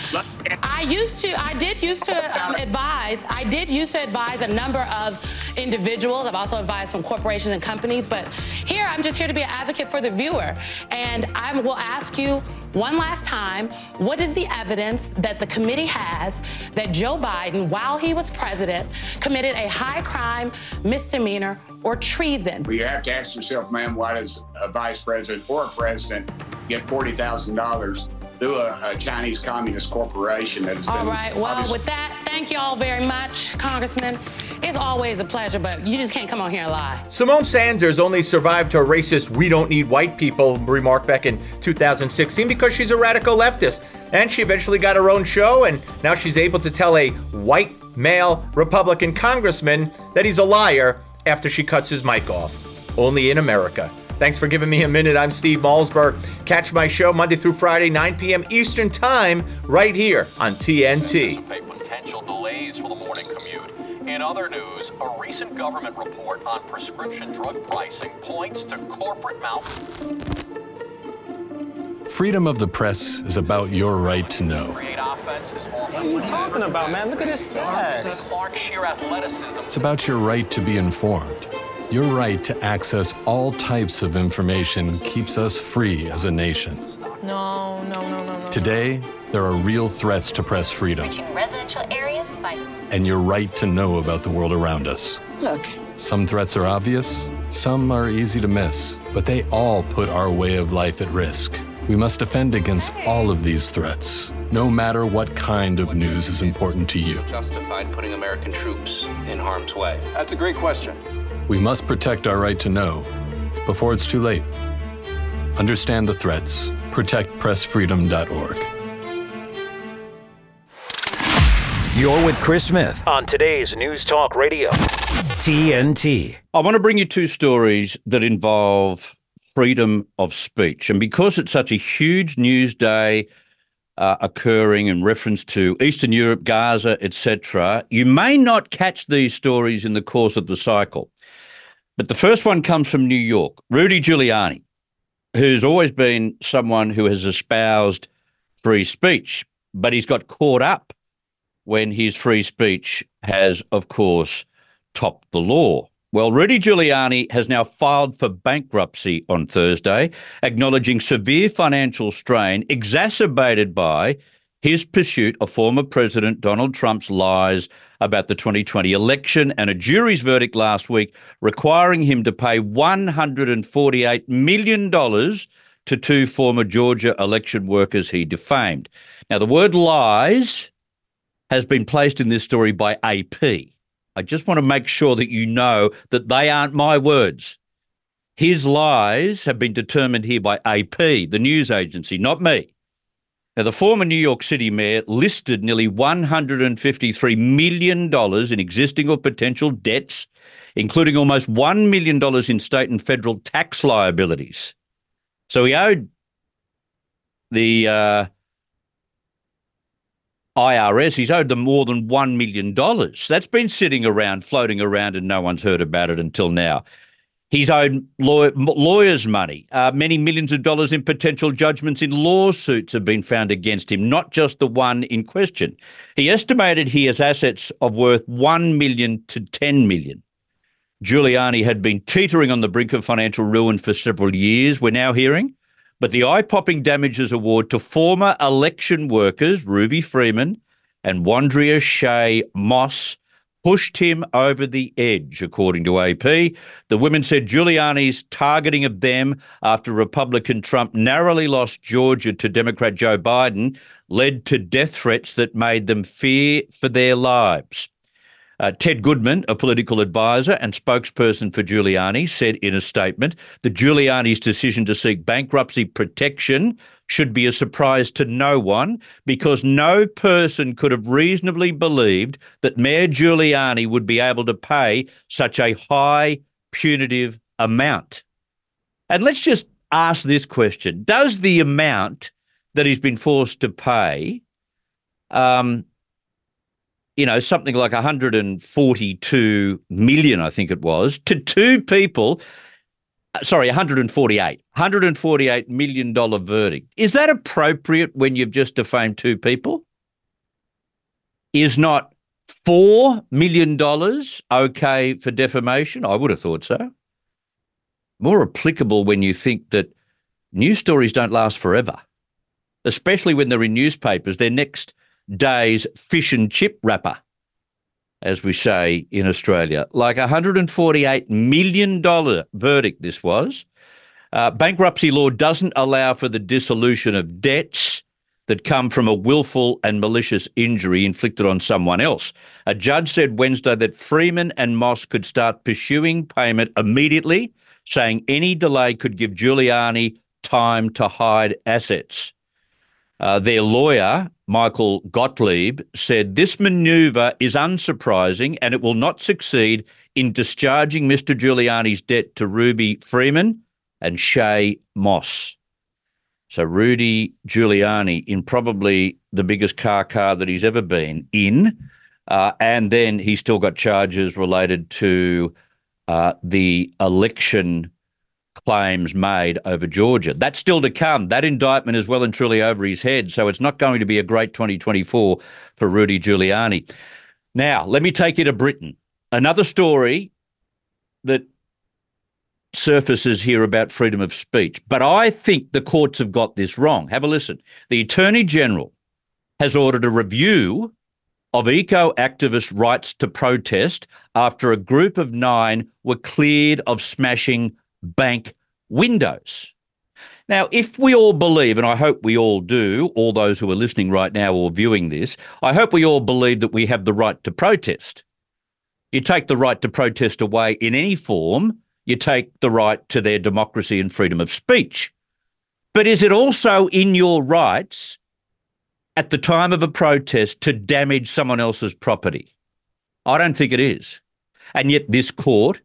I used to, I did used to um, advise, I did used to advise a number of individuals. I've also advised some corporations and companies, but here I'm just here to be an advocate for the viewer. And I will ask you one last time what is the evidence that the committee has that Joe Biden, while he was president, committed a high crime, misdemeanor, or treason? Well, you have to ask yourself, ma'am, why does a vice president or a president get $40,000 through a, a, Chinese communist corporation that has All been. All right. Well, with that, thank you all very much, Congressman. It's always a pleasure, but you just can't come on here and lie. Symone Sanders only survived her racist "We don't need white people" remark back in 2016 because she's a radical leftist, and she eventually got her own show, and now she's able to tell a white male Republican congressman that he's a liar after she cuts his mic off. Only in America. Thanks for giving me a minute. I'm Steve Malzberg. Catch my show Monday through Friday, 9 p.m. Eastern Time, right here on TNT. Potential delays for the morning commute. In other news, a recent government report on prescription drug pricing points to corporate mouth. Freedom of the press is about your right to know. What are you talking about, man? Look at his stats. It's about your right to be informed. Your right to access all types of information keeps us free as a nation. No, no, no, no, no. Today, there are real threats to press freedom. Reaching residential areas by. And your right to know about the world around us. Look. Some threats are obvious, some are easy to miss, but they all put our way of life at risk. We must defend against all of these threats, no matter what kind of news is important to you. Justified putting American troops in harm's way. That's a great question. We must protect our right to know before it's too late. Understand the threats. ProtectPressFreedom.org. You're with Chris Smith on today's News Talk Radio, TNT. I want to bring you two stories that involve freedom of speech. And because it's such a huge news day uh, occurring in reference to Eastern Europe, Gaza, etc., you may not catch these stories in the course of the cycle. But the first one comes from New York. Rudy Giuliani, who's always been someone who has espoused free speech, but he's got caught up when his free speech has, of course, topped the law. Well, Rudy Giuliani has now filed for bankruptcy on Thursday, acknowledging severe financial strain exacerbated by his pursuit of former President Donald Trump's lies about the 2020 election and a jury's verdict last week requiring him to pay $148 million to two former Georgia election workers he defamed. Now, the word lies has been placed in this story by AP. I just want to make sure that you know that they aren't my words. His lies have been determined here by AP, the news agency, not me. Now, the former New York City mayor listed nearly $153 million in existing or potential debts, including almost $1 million in state and federal tax liabilities. So he owed the uh, IRS, he's owed them more than $1 million. That's been sitting around, floating around, and no one's heard about it until now. He's owed law- lawyers money. Uh, many millions of dollars in potential judgments in lawsuits have been found against him, not just the one in question. He estimated he has assets of worth 1 million to 10 million. Giuliani had been teetering on the brink of financial ruin for several years, we're now hearing. But the eye popping damages award to former election workers, Ruby Freeman and Wandrea Shaye Moss, pushed him over the edge, according to AP. The women said Giuliani's targeting of them after Republican Trump narrowly lost Georgia to Democrat Joe Biden led to death threats that made them fear for their lives. Uh, Ted Goodman, a political advisor and spokesperson for Giuliani, said in a statement that Giuliani's decision to seek bankruptcy protection should be a surprise to no one because no person could have reasonably believed that Mayor Giuliani would be able to pay such a high punitive amount. And let's just ask this question Does the amount that he's been forced to pay um, you know, something like 142 million, I think it was, to two people. Uh, Sorry, 148, 148 million dollar verdict. Is that appropriate when you've just defamed two people? Is not four million dollars okay for defamation? I would have thought so. More applicable when you think that news stories don't last forever, especially when they're in newspapers. They're next day's fish and chip wrapper, as we say in Australia. Like a $148 million verdict, this was. Uh, bankruptcy law doesn't allow for the dissolution of debts that come from a willful and malicious injury inflicted on someone else. A judge said Wednesday that Freeman and Moss could start pursuing payment immediately, saying any delay could give Giuliani time to hide assets. Uh, their lawyer, Michael Gottlieb, said this maneuver is unsurprising and it will not succeed in discharging Mr. Giuliani's debt to Ruby Freeman and Shaye Moss. So Rudy Giuliani in probably the biggest car car that he's ever been in, uh, and then he's still got charges related to uh, the election claims made over Georgia. That's still to come. That indictment is well and truly over his head. So it's not going to be a great 2024 for Rudy Giuliani. Now, let me take you to Britain. Another story that surfaces here about freedom of speech, but I think the courts have got this wrong. Have a listen. The Attorney General has ordered a review of eco activist rights to protest after a group of nine were cleared of smashing bank windows. Now, if we all believe, and I hope we all do, all those who are listening right now or viewing this, I hope we all believe that we have the right to protest. You take the right to protest away in any form, you take the right to their democracy and freedom of speech. But is it also in your rights at the time of a protest to damage someone else's property? I don't think it is. And yet, this court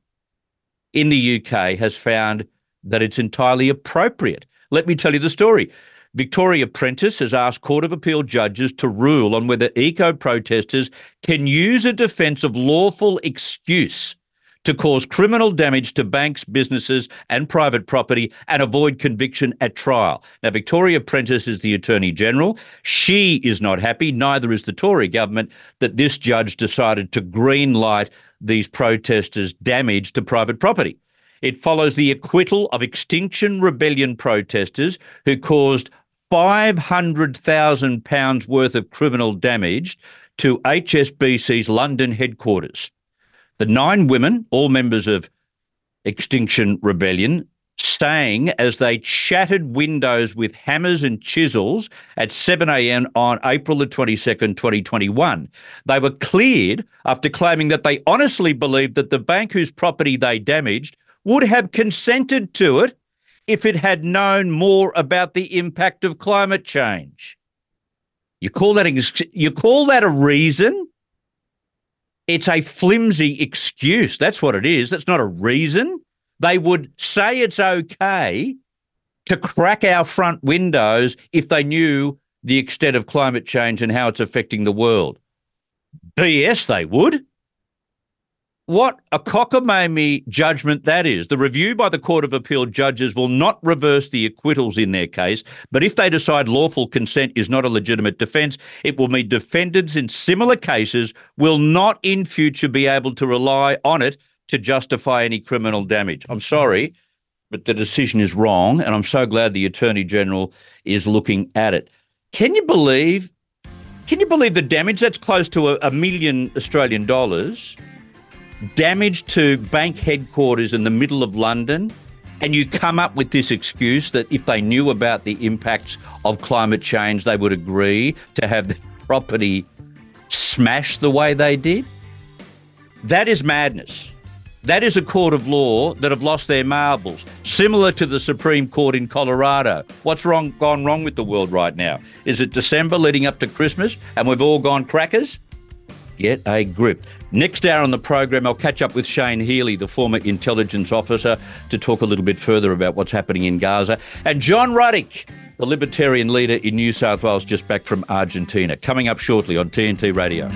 in the UK has found that it's entirely appropriate. Let me tell you the story. Victoria Prentis has asked Court of Appeal judges to rule on whether eco protesters can use a defence of lawful excuse to cause criminal damage to banks, businesses, and private property and avoid conviction at trial. Now, Victoria Prentis is the Attorney General. She is not happy, neither is the Tory government, that this judge decided to green light these protesters' damage to private property. It follows the acquittal of Extinction Rebellion protesters who caused £500,000 worth of criminal damage to HSBC's London headquarters. The nine women, all members of Extinction Rebellion, staying as they shattered windows with hammers and chisels at 7 a.m. on April the 22nd, 2021. They were cleared after claiming that they honestly believed that the bank whose property they damaged would have consented to it if it had known more about the impact of climate change. You call that ex- you call that a reason? It's a flimsy excuse. That's what it is. That's not a reason. They would say it's okay to crack our front windows if they knew the extent of climate change and how it's affecting the world. BS, they would. What a cockamamie judgment that is. The review by the Court of Appeal judges will not reverse the acquittals in their case, but if they decide lawful consent is not a legitimate defence, it will mean defendants in similar cases will not in future be able to rely on it to justify any criminal damage. I'm sorry, but the decision is wrong, and I'm so glad the Attorney General is looking at it. Can you believe? Can you believe the damage? That's close to a, a million Australian dollars damage to bank headquarters in the middle of London, and you come up with this excuse that if they knew about the impacts of climate change, they would agree to have the property smashed the way they did? That is madness. That is a court of law that have lost their marbles, similar to the Supreme Court in Colorado. What's wrong gone wrong with the world right now? Is it December leading up to Christmas and we've all gone crackers? Get a grip. Next hour on the program, I'll catch up with Shane Healy, the former intelligence officer, to talk a little bit further about what's happening in Gaza. And John Ruddick, the Libertarian leader in New South Wales, just back from Argentina, coming up shortly on TNT Radio.